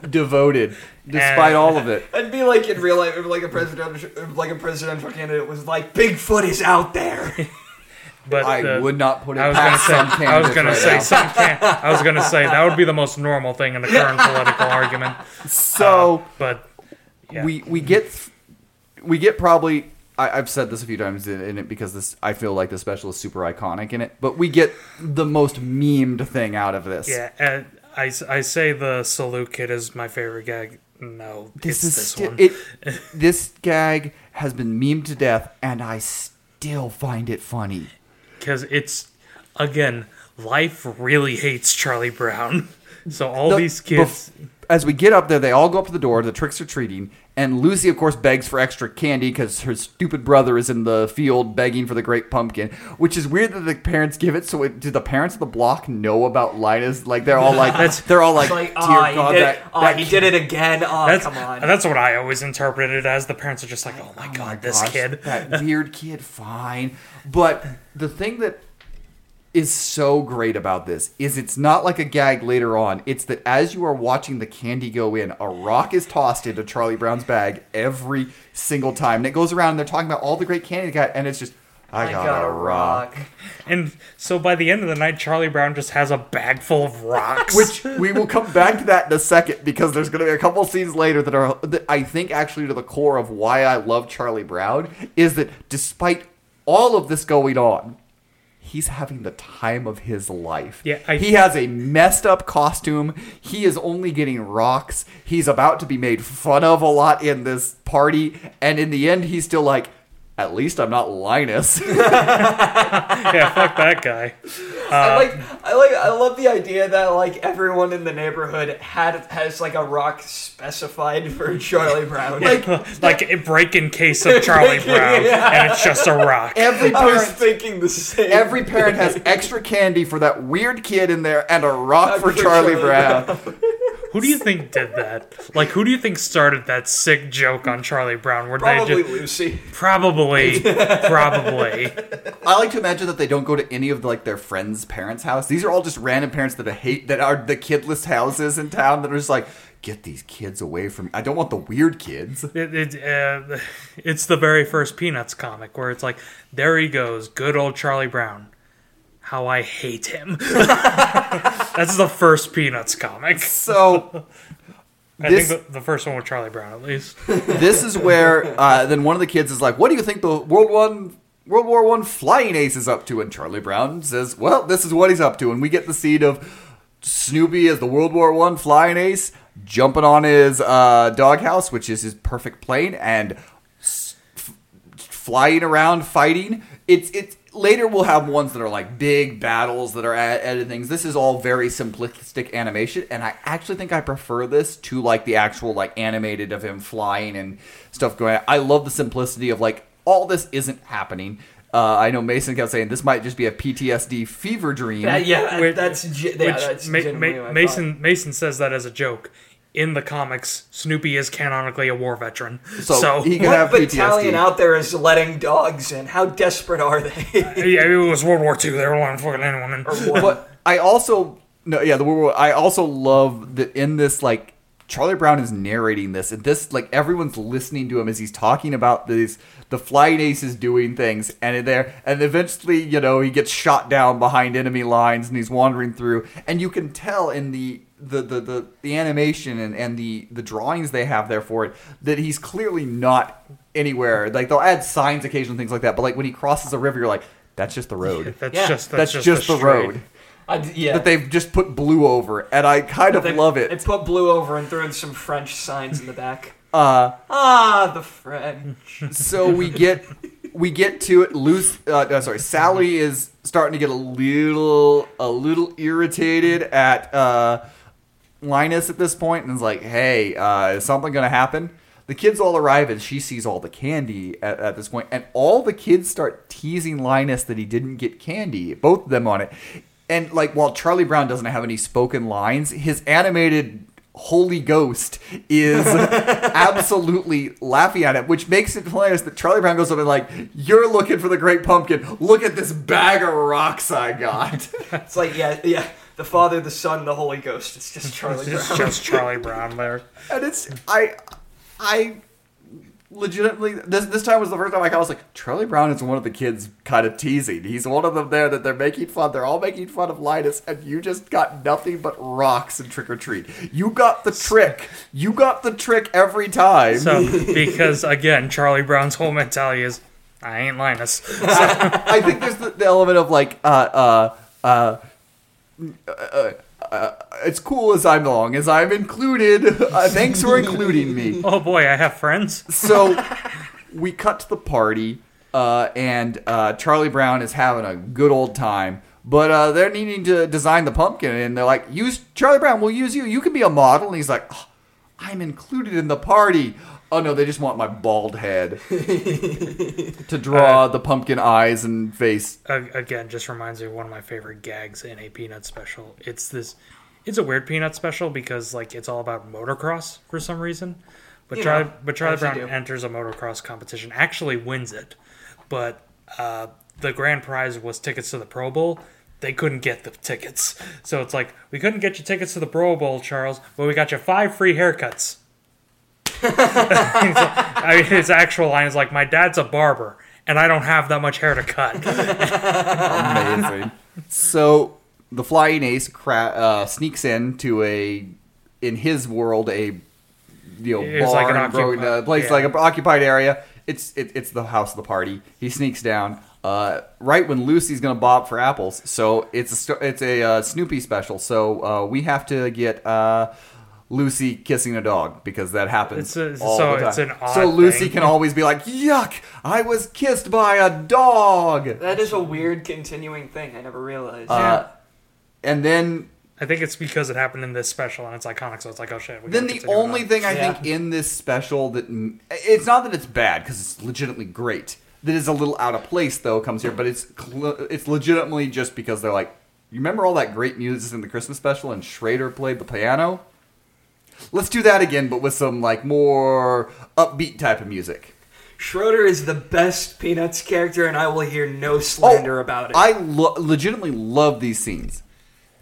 devoted, despite And- all of it. I'd be like in real life, if like a presidential, if like a presidential candidate was like, "Bigfoot is out there." But I the- would not put it I was gonna say. some I was candidates gonna right say now. some can I was gonna say that would be the most normal thing in the current political argument. So uh, But yeah. we we get we get probably. I, I've said this a few times in, in it because this I feel like the special is super iconic in it. But we get the most memed thing out of this. yeah, and I, I say the salute kid is my favorite gag. No, This it's is this sti- one. it. this gag has been memed to death, and I still find it funny. because it's again life really hates charlie brown so all The- these kids bef- as we get up there, they all go up to the door. The tricks are treating, and Lucy, of course, begs for extra candy because her stupid brother is in the field begging for the great pumpkin. Which is weird that the parents give it. So, it, do the parents of the block know about Linus? Like they're all like, That's- they're all like, It's like, dear "Ah, God, he did, that, it. Ah, that he kid- did it again. Oh, that's, come on." that's what i always interpreted it as the parents are just like oh my Oh god my this gosh, kid that weird kid, fine. But the thing that is so great about this is it's not like a gag later on. It's that as you are watching the candy go in, a rock is tossed into Charlie Brown's bag every single time. And it goes around and they're talking about all the great candy they got, and it's just, I, got, a rock. And so by the end of the night, Charlie Brown just has a bag full of rocks. Which we will come back to that in a second because there's going to be a couple scenes later that are, that I think, actually to the core of why I love Charlie Brown is that despite all of this going on, he's having the time of his life. Yeah, I- he has a messed up costume. He is only getting rocks. He's about to be made fun of a lot in this party, and in the end, he's still like. At least I'm not Linus. yeah, fuck that guy. I uh, like, I like, I love the idea that like everyone in the neighborhood had has like a rock specified for Charlie Brown. Like- like a break in case of Charlie Brown, and it's just a rock. Every I was parent thinking the same. Every parent has extra candy for that weird kid in there and a uh, rock for For Charlie Charlie Brown. Who do you think did that? Like, who do you think started that sick joke on Charlie Brown? Where Probably they just Lucy. probably, probably. I like to imagine that they don't go to any of the, like their friends' parents' house. These are all just random parents that hate that are the kidless houses in town that are just like, get these kids away from me. I don't want the weird kids. It, it, uh, it's the very first Peanuts comic where it's like, there he goes, good old Charlie Brown. How I hate him. That's the first Peanuts comic. So I This- think the, the first one with Charlie Brown, at least. this is where uh, then one of the kids is like, "What do you think the World One World War One flying ace is up to?" And Charlie Brown says, "Well, this is what he's up to." And we get the scene of Snoopy as the World War One flying ace jumping on his uh, doghouse, which is his perfect plane, and f- flying around fighting. It's it's later we'll have ones that are like big battles that are at, at things. This is all very simplistic animation, and I actually think I prefer this to like the actual like animated of him flying and stuff going. on. I love the simplicity of like all this isn't happening. Uh, I know Mason kept saying this might just be a PTSD fever dream. That, yeah, Which- that's yeah, that's Ma- Ma- what I Mason Mason says that as a joke. In the comics, Snoopy is canonically a war veteran. So, So, he thought. can have What battalion PTSD. out there is letting dogs in? How desperate are they? yeah, it was World War II. They were letting fucking anyone in. but I also no yeah the World War- I also love that in this like Charlie Brown is narrating this and this like everyone's listening to him as he's talking about these the flying aces doing things and in there and eventually you know he gets shot down behind enemy lines and he's wandering through and you can tell in the the, the, the, the animation and, and the, the drawings they have there for it that he's clearly not anywhere like they'll add signs occasionally things like that but like when he crosses a river you're like that's just the road That's Yeah. just that's, that's, just, the straight. road I d yeah, that they've just put blue over, and I kind of They- love They it. put blue over and threw in some French signs in the back. Uh, Ah, the French. so we get we get to it. Luce, uh, no, sorry, Sally is starting to get a little a little irritated at uh, Linus at this point, and is like, "Hey, uh, is something gonna happen?" The kids all arrive, and she sees all the candy at, at this point, and all the kids start teasing Linus that he didn't get candy. Both of them on it, and like while Charlie Brown doesn't have any spoken lines, his animated Holy Ghost is absolutely laughing at it, which makes it hilarious that Charlie Brown goes up and like, "You're looking for the Great Pumpkin. Look at this bag of rocks I got." It's like yeah, yeah. The Father, the Son, the Holy Ghost. It's just Charlie It's Brown. just Charlie Brown there. and it's I, I legitimately this this time was the first time I was like Charlie Brown is one of the kids kind of teasing. He's one of them there that they're making fun. They're all making fun of Linus, and you just got nothing but rocks and trick or treat. You got the trick. You got the trick every time. So, because again, Charlie Brown's whole mentality is, I ain't Linus. I think there's the, the element of like, uh, uh, uh, uh, uh, it's cool as I'm long as I'm included. Uh, thanks for including me. Oh boy, I have friends. So we cut to the party, uh, and uh, Charlie Brown is having a good old time. But uh, they're needing to design the pumpkin, and they're like, "Use Charlie Brown. We'll use you. You can be a model." And he's like, "Oh, "I'm included in the party." Oh no, they just want my bald head to draw the pumpkin eyes and face. Uh, again, just reminds me of one of my favorite gags in a Peanut special. It's this. It's a weird Peanut special because like it's all about motocross for some reason. But You Charlie, know, but Charlie Brown enters a motocross competition, actually wins it, but uh, the grand prize was tickets to the Pro Bowl. they couldn't get the tickets. So it's like, we couldn't get you tickets to the Pro Bowl, Charles, but we got you five free haircuts. I mean, his actual line is like, my dad's a barber, and I don't have that much hair to cut. Amazing. so the flying ace cra- uh, sneaks into a, in his world, a you know It's like barn, an growing, uh, place yeah. like an occupied area. It's it, it's the house of the party. He sneaks down uh, right when Lucy's gonna bob for apples. So it's a it's a uh, Snoopy special. So uh, we have to get. Lucy kissing a dog because that happens It's a- all so the time. it's an odd so Lucy thing. can always be like, "Yuck! I was kissed by a dog." That is a weird continuing thing. I never realized. Uh, and then I think it's because it happened in this special and it's iconic, so it's like, oh shit. We then gotta the only on. thing I Yeah. think in this special that it's not that it's bad because it's legitimately great. That is a little out of place though comes here, but it's cl- it's legitimately just because they're like, you remember all that great music in the Christmas special and Schroeder played the piano. Let's do that again, but with some like more upbeat type of music. Schroeder is the best Peanuts character, and I will hear no oh, slander about it. Oh, I lo- legitimately love these scenes.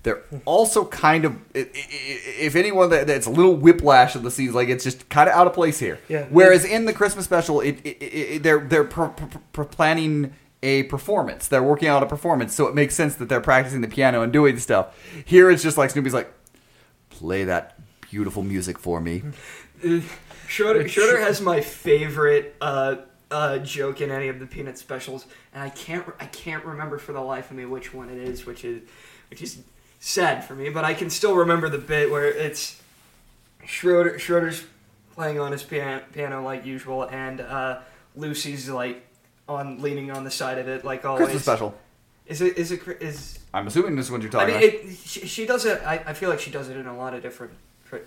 They're also kind of, i- i- i- if anyone that that's a little whiplash of the scenes, like it's just kind of out of place here. Yeah. Whereas in the Christmas special, it, it, it, it- they're they're pr- pr- pr- planning a performance. They're working out a performance, so it makes sense that they're practicing the piano and doing stuff. Here, it's just like Snoopy's like, play that beautiful music for me. Uh, Schroeder, Schroeder has my favorite uh, uh, joke in any of the Peanut specials, and I can't I can't remember for the life of me which one it is, which is which is sad for me. But I can still remember the bit where it's Schroeder Schroeder's playing on his piano, piano like usual, and uh, Lucy's like on leaning on the side of it like always. Christmas special. Is it is it is I'm assuming this is what you're I talking mean, about. it, she, she does it. I, I feel like she does it in a lot of different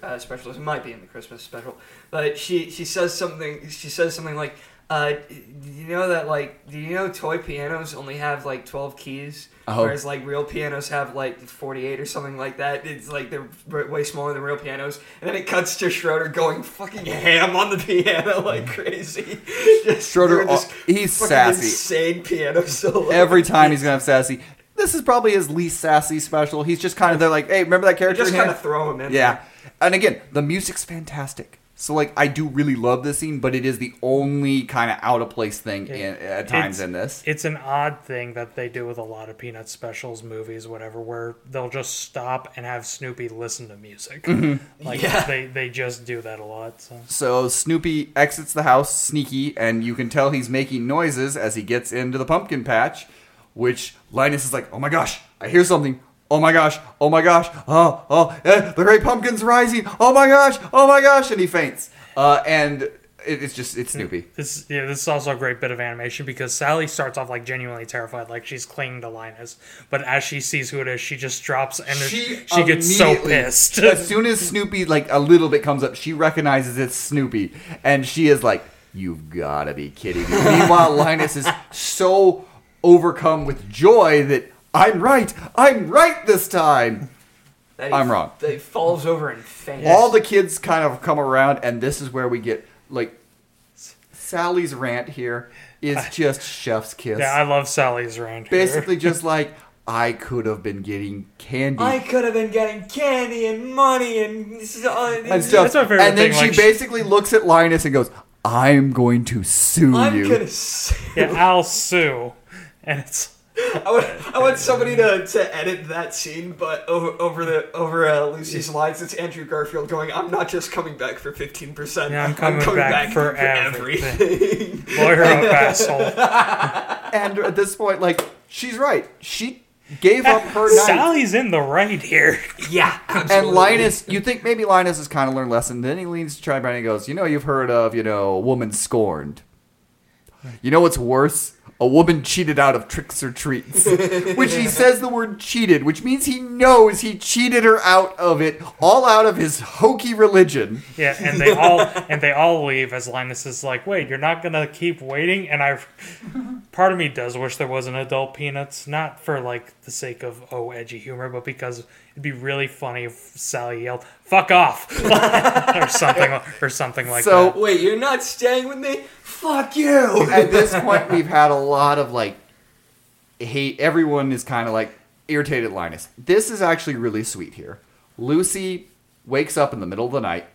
uh, specials. It might be in the Christmas special, but she she says something. She says something like, uh, "Do you know that like? Do you know toy pianos only have like twelve keys, Oh. whereas like real pianos have like forty eight or something like that? It's like they're way smaller than real pianos." And then it cuts to Schroeder going fucking ham on the piano like crazy. Just Schroeder, uh, he's sassy. insane piano solo. Every time he's gonna have sassy. This is probably his least sassy special. He's just kind of there, like, hey, remember that character? just kind of throw him in. Yeah, and again, the music's fantastic. So like, I do really love this scene, but it is the only kind of out of place thing in, at times It's- in this. It's an odd thing that they do with a lot of Peanuts specials, movies, whatever, where they'll just stop and have Snoopy listen to music. Mm-hmm. Like Yeah. they they just do that a lot. So So Snoopy exits the house sneaky, and you can tell he's making noises as he gets into the pumpkin patch, which Linus is like, oh my gosh, I hear something. Oh my gosh, oh my gosh, oh, oh, eh, the great pumpkin's rising. Oh my gosh, oh my gosh, and he faints. Uh, and it, it's just, it's Snoopy. this yeah, this is also a great bit of animation because Sally starts off like genuinely terrified, like she's clinging to Linus, but as she sees who it is, she just drops and she, she gets so pissed. as soon as Snoopy like a little bit comes up, she recognizes it's Snoopy, and she is like, "You've got to be kidding me!" Meanwhile, Linus is so overcome with joy that I'm right, I'm right this time. That I'm wrong. That he falls over and faints. All the kids kind of come around, and this is where we get like Sally's rant here is just chef's kiss. yeah, I love Sally's rant. here. Basically, just like I could have been getting candy. I could have been getting candy and money and, uh, and stuff. That's my favorite and then thing, she like- basically looks at Linus and goes, "I'm going to sue you. I'm you." gonna. Sue. yeah, I'll sue, and it's I want, I want somebody to, to edit that scene, but over over the over uh, Lucy's lines, it's Andrew Garfield going, "I'm not just coming back for fifteen percent. Yeah, I'm coming back for everything." lawyer up asshole. and at this point, like she's right. She gave up her night. Sally's in the right here. yeah, And. Linus, you think maybe Linus has kind of learned a lesson. Then he leans to try and he goes, "You know, you've heard of you know, woman scorned. You know what's worse? A woman cheated out of tricks or treats." which he says the word cheated, which means he knows he cheated her out of it, all out of his hokey religion. Yeah, and they all and they all leave as Linus is like, "Wait, you're not gonna keep waiting?" And I, part of me does wish there was an adult Peanuts, not for like the sake of oh edgy humor, but because it'd be really funny if Sally yelled "fuck off" or something or something like So- that. So wait, you're not staying with me? Fuck you! At this point, we've had a lot of like hate. Everyone is kind of like irritated Linus. This is actually really sweet here. Lucy wakes up in the middle of the night,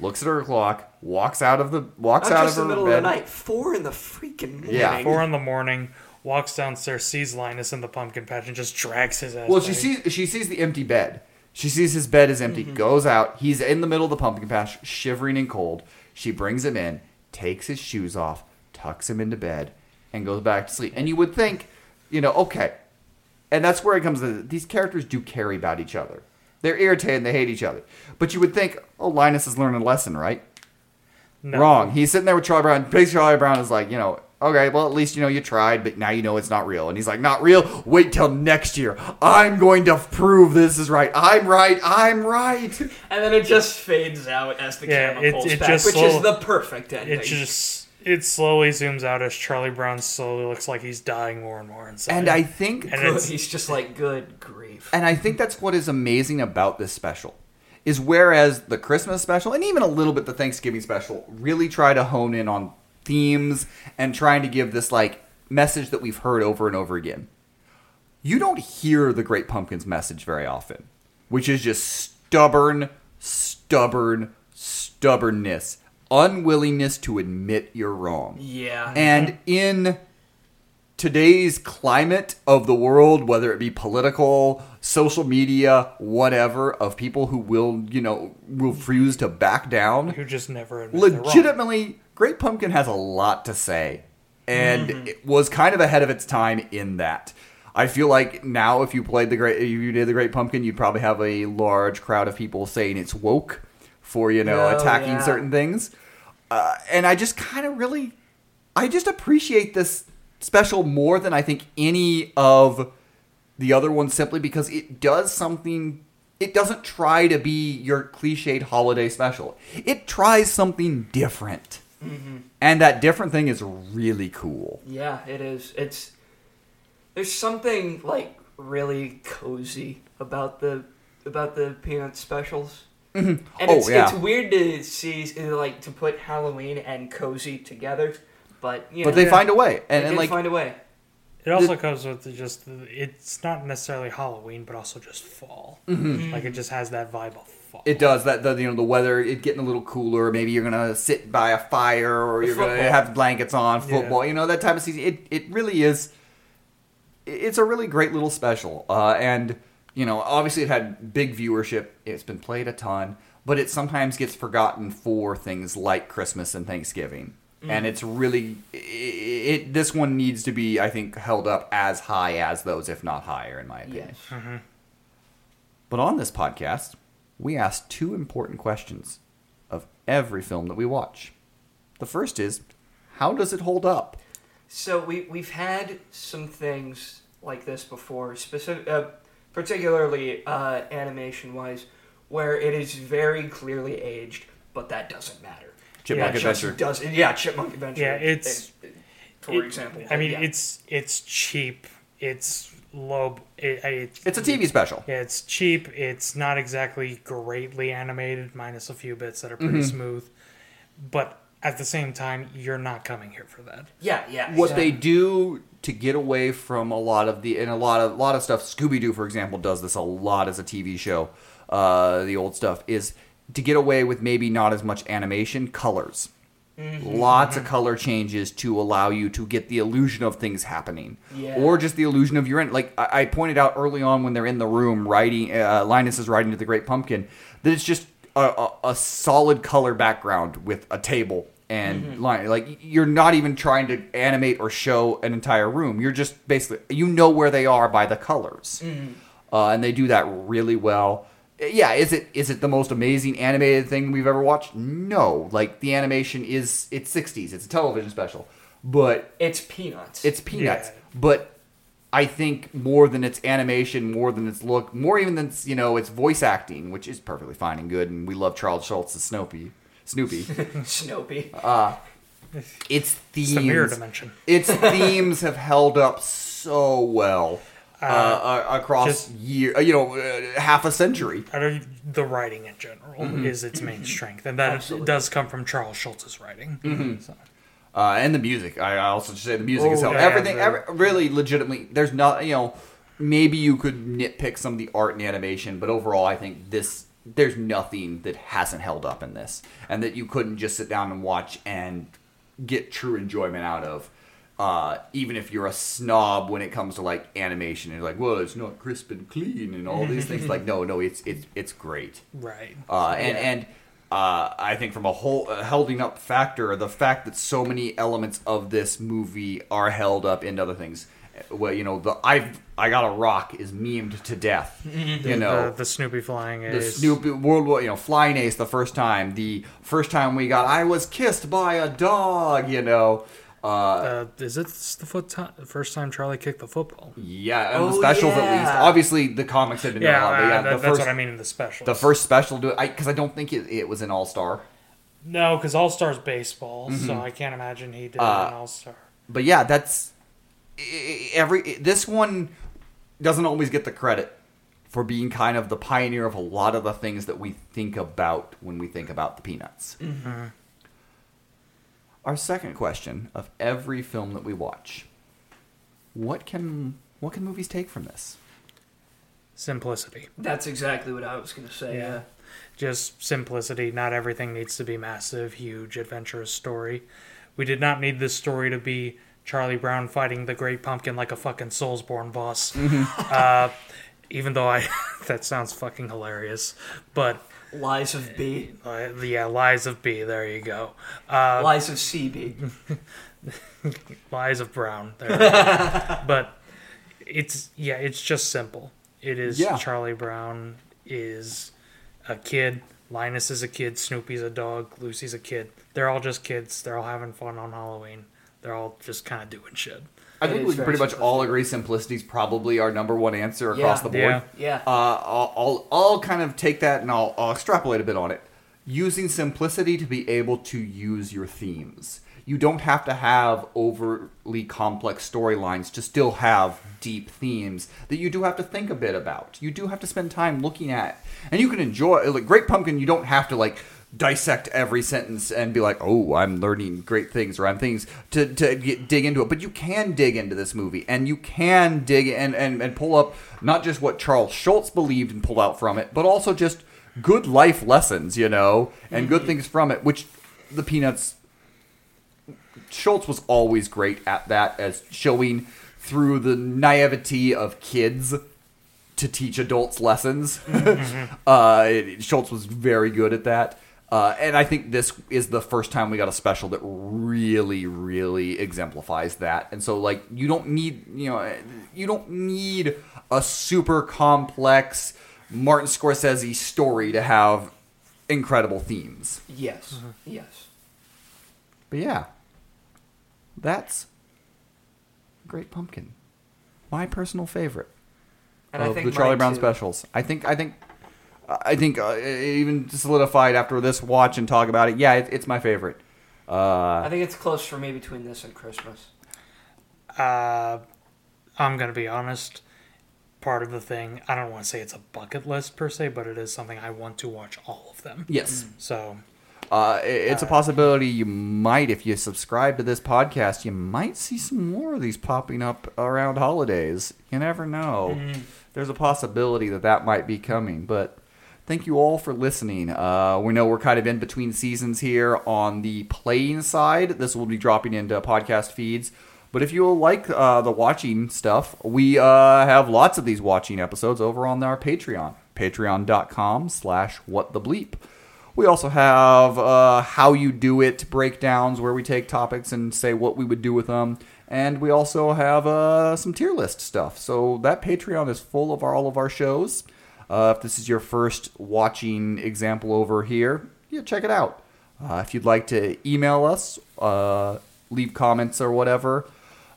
looks at her clock, walks out of the walks Not out just of the middle bed. of the night, four in the freaking morning. Yeah. Four in the morning, walks downstairs, sees Linus in the pumpkin patch, and just drags his ass. Well, she back. sees she sees the empty bed. She sees his bed is empty. Mm-hmm. Goes out. He's in the middle of the pumpkin patch, shivering and cold. She brings him in, takes his shoes off, tucks him into bed, and goes back to sleep. And you would think, you know, okay, and that's where it comes. To, these characters do care about each other. They're irritated. and They hate each other. But you would think, oh, Linus is learning a lesson, right? No. Wrong. He's sitting there with Charlie Brown. Basically, Charlie Brown is like, you know, okay, well, at least you know you tried, but now you know it's not real. And he's like, not real. Wait till next year. I'm going to prove this is right. I'm right. I'm right. And then it just fades out as the Yeah, camera it- pulls it back, just which slow- is the perfect ending. It just it slowly zooms out as Charlie Brown slowly looks like he's dying more and more inside. And I think, And Good. He's just like, good grief. and I think that's what is amazing about this special, is whereas the Christmas special and even a little bit the Thanksgiving special really try to hone in on themes and trying to give this like message that we've heard over and over again. You don't hear the Great Pumpkin's message very often, which is just stubborn, stubborn, stubbornness, unwillingness to admit you're wrong. Yeah. And in today's climate of the world, whether it be political, social media, whatever, of people who will, you know, refuse to back down, who just never admit they're wrong. legitimately, Great Pumpkin has a lot to say. And it was kind of ahead of its time in that. I feel like now, if you played the great, if you did the Great Pumpkin, you'd probably have a large crowd of people saying it's woke for you know Oh, attacking yeah. certain things. Uh, and I just kind of really, I just appreciate this special more than I think any of the other ones simply because it does something. It doesn't try to be your cliched holiday special. It tries something different, Mm-hmm. and that different thing is really cool. Yeah, it is. It's there's something like really cozy about the about the peanut specials. Mm-hmm. And Oh, it's yeah. it's weird to see like to put Halloween and cozy together, but you know, But they find a way, they and, and like find a way. It also comes with the just the- it's not necessarily Halloween, but also just fall. Mm-hmm. Like it just has that vibe of fall. Mm-hmm. it does that. The you know the weather, it getting a little cooler. Maybe you're gonna sit by a fire, or you're gonna have blankets on. Yeah. Football, you know that type of season. It it really is. It's a really great little special, uh, and you know obviously it had big viewership. It's been played a ton, but it sometimes gets forgotten for things like Christmas and Thanksgiving. And it's really it, it. This one needs to be, I think, held up as high as those, if not higher, in my opinion. Yes. But on this podcast, we ask two important questions of every film that we watch. The first is, how does it hold up? So we we've had some things like this before, specific, uh, particularly uh, animation wise, where it is very clearly aged, but that doesn't matter. Chipmunk yeah, Adventure. Doesn't yeah, Chipmunk Adventure. Yeah, it's- uh, for It- example. I mean, yeah. it's it's cheap. It's low. It, it, It's a TV special. Yeah, it's cheap. It's not exactly greatly animated, minus a few bits that are pretty Mm-hmm. smooth. But at the same time, you're not coming here for that. yeah, yeah. What they do to get away from a lot of the and a lot of a lot of stuff, Scooby Doo, for example, does this a lot as a TV show. Uh, the old stuff is to get away with maybe not as much animation, colors. Lots of color changes to allow you to get the illusion of things happening, Yeah. or just the illusion of you're in. Like I, I pointed out early on when they're in the room writing, uh, Linus is writing to the Great Pumpkin, that it's just a, a, a solid color background with a table and line. Like you're not even trying to animate or show an entire room. You're just basically you know where they are by the colors, uh, and they do that really well. Yeah, is it is it the most amazing animated thing we've ever watched? No, like the animation is it's 60s. It's a television special, but It's peanuts. it's peanuts. Yeah. But I think more than its animation, more than its look, more even than its, you know its voice acting, which is perfectly fine and good, and we love Charles Schulz as Snoopy. Snoopy. Snoopy. Uh, its themes, It's the mirror dimension. its themes have held up so well uh, uh, across just- year, uh, you know, uh, half a century. The writing in general Mm-hmm. is its main strength, and that Absolutely. does come from Charles Schulz's writing. Mm-hmm. So, Uh, and the music. I also should say the music is Oh, held. yeah, Everything, every, really, legitimately. There's not, you know, maybe you could nitpick some of the art and animation, but overall, I think this there's nothing that hasn't held up in this, and that you couldn't just sit down and watch and get true enjoyment out of. Uh, even if you're a snob when it comes to like animation and you're like, well, it's not crisp and clean and all these things. Like, no, no, it's it's it's great. Right. Uh, and Yeah. and uh, I think from a whole uh, holding up factor, the fact that so many elements of this movie are held up into other things. Well, you know, the I've I got a rock is memed to death. You know, the, the Snoopy flying the. Snoopy World War, you know, Flying Ace the first time. The first time we got, I was kissed by a dog. You know, uh, Uh, is it the foot ti first time Charlie kicked the football? yeah, and the Oh, specials at least. Obviously, the comics had been Yeah, done a lot, but uh, yeah, that- the that's first what I mean in the special. the first special do it because I, don't think it, it was an All Star. No, because All Stars baseball, so I can't imagine he did Mm-hmm. Uh, an All Star. but yeah, that's i- i- every this one doesn't always get the credit for being kind of the pioneer of a lot of the things that we think about when we think about the Peanuts. Our second question of every film that we watch: What can what can movies take from this? Simplicity. That's exactly what I was gonna say. Yeah. Yeah. Just simplicity. Not everything needs to be massive, huge, adventurous story. We did not need this story to be Charlie Brown fighting the Great Pumpkin like a fucking Soulsborne boss. uh, even though I, that sounds fucking hilarious. But Lies of B. uh, yeah, Lies of B. There you go. Uh, Lies of CB. Lies of Brown. There. but it's yeah, it's just simple. It is Yeah. Charlie Brown is a kid. Linus is a kid. Snoopy's a dog. Lucy's a kid. They're all just kids. They're all having fun on Halloween. They're all just kind of doing shit. I think we very pretty much simplistic. all agree simplicity's probably our number one answer across Yeah. the board. Yeah. Yeah. Uh, I'll, I'll, I'll kind of take that and I'll, I'll extrapolate a bit on it. Using simplicity to be able to use your themes. You don't have to have overly complex storylines to still have deep themes that you do have to think a bit about. You do have to spend time looking at. And you can enjoy, like, Great Pumpkin, you don't have to, like, dissect every sentence and be like, oh, I'm learning great things or I'm things to, to get, dig into it. But you can dig into this movie and you can dig and, and, and pull up not just what Charles Schulz believed and pull out from it, but also just good life lessons, you know, and good things from it, which the Peanuts. Schulz was always great at that, as showing through the naivety of kids to teach adults lessons. uh, Schulz was very good at that. Uh, and I think this is the first time we got a special that really, really exemplifies that. And so, like, you don't need, you know, you don't need a super complex Martin Scorsese story to have incredible themes. Yes. Yes. But yeah, that's Great Pumpkin, my personal favorite And I of think the Charlie Brown too. specials. I think I think I think uh, even solidified after this watch and talk about it. Yeah, it, it's my favorite. Uh, I think it's close for me between this and Christmas. Uh, I'm gonna be honest. Part of the thing, I don't want to say it's a bucket list per se, but it is something I want to watch all of them. yes, So uh, it- it's a possibility you might, if you subscribe to this podcast, you might see some more of these popping up around holidays. You never know. There's a possibility that that might be coming, but. Thank you all for listening. Uh, we know we're kind of in between seasons here on the playing side. This will be dropping into podcast feeds. But if you like uh, the watching stuff, we uh, have lots of these watching episodes over on our Patreon. Patreon.com slash what the bleep. We also have uh, how you do it breakdowns where we take topics and say what we would do with them. And we also have uh, some tier list stuff. So that Patreon is full of our, all of our shows. Uh, if this is your first watching example over here, yeah, check it out. Uh, if you'd like to email us, uh, leave comments or whatever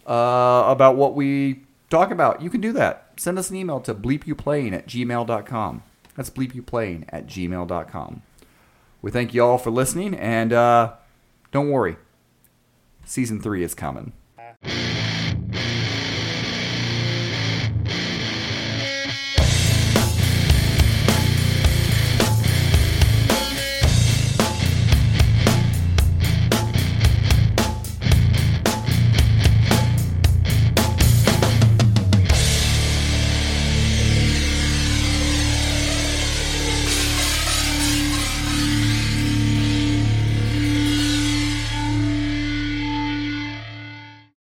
uh, about what we talk about, you can do that. Send us an email to bleepyouplaying at gmail.com. That's bleepyouplaying at gmail.com. We thank you all for listening, and uh, don't worry, season three is coming.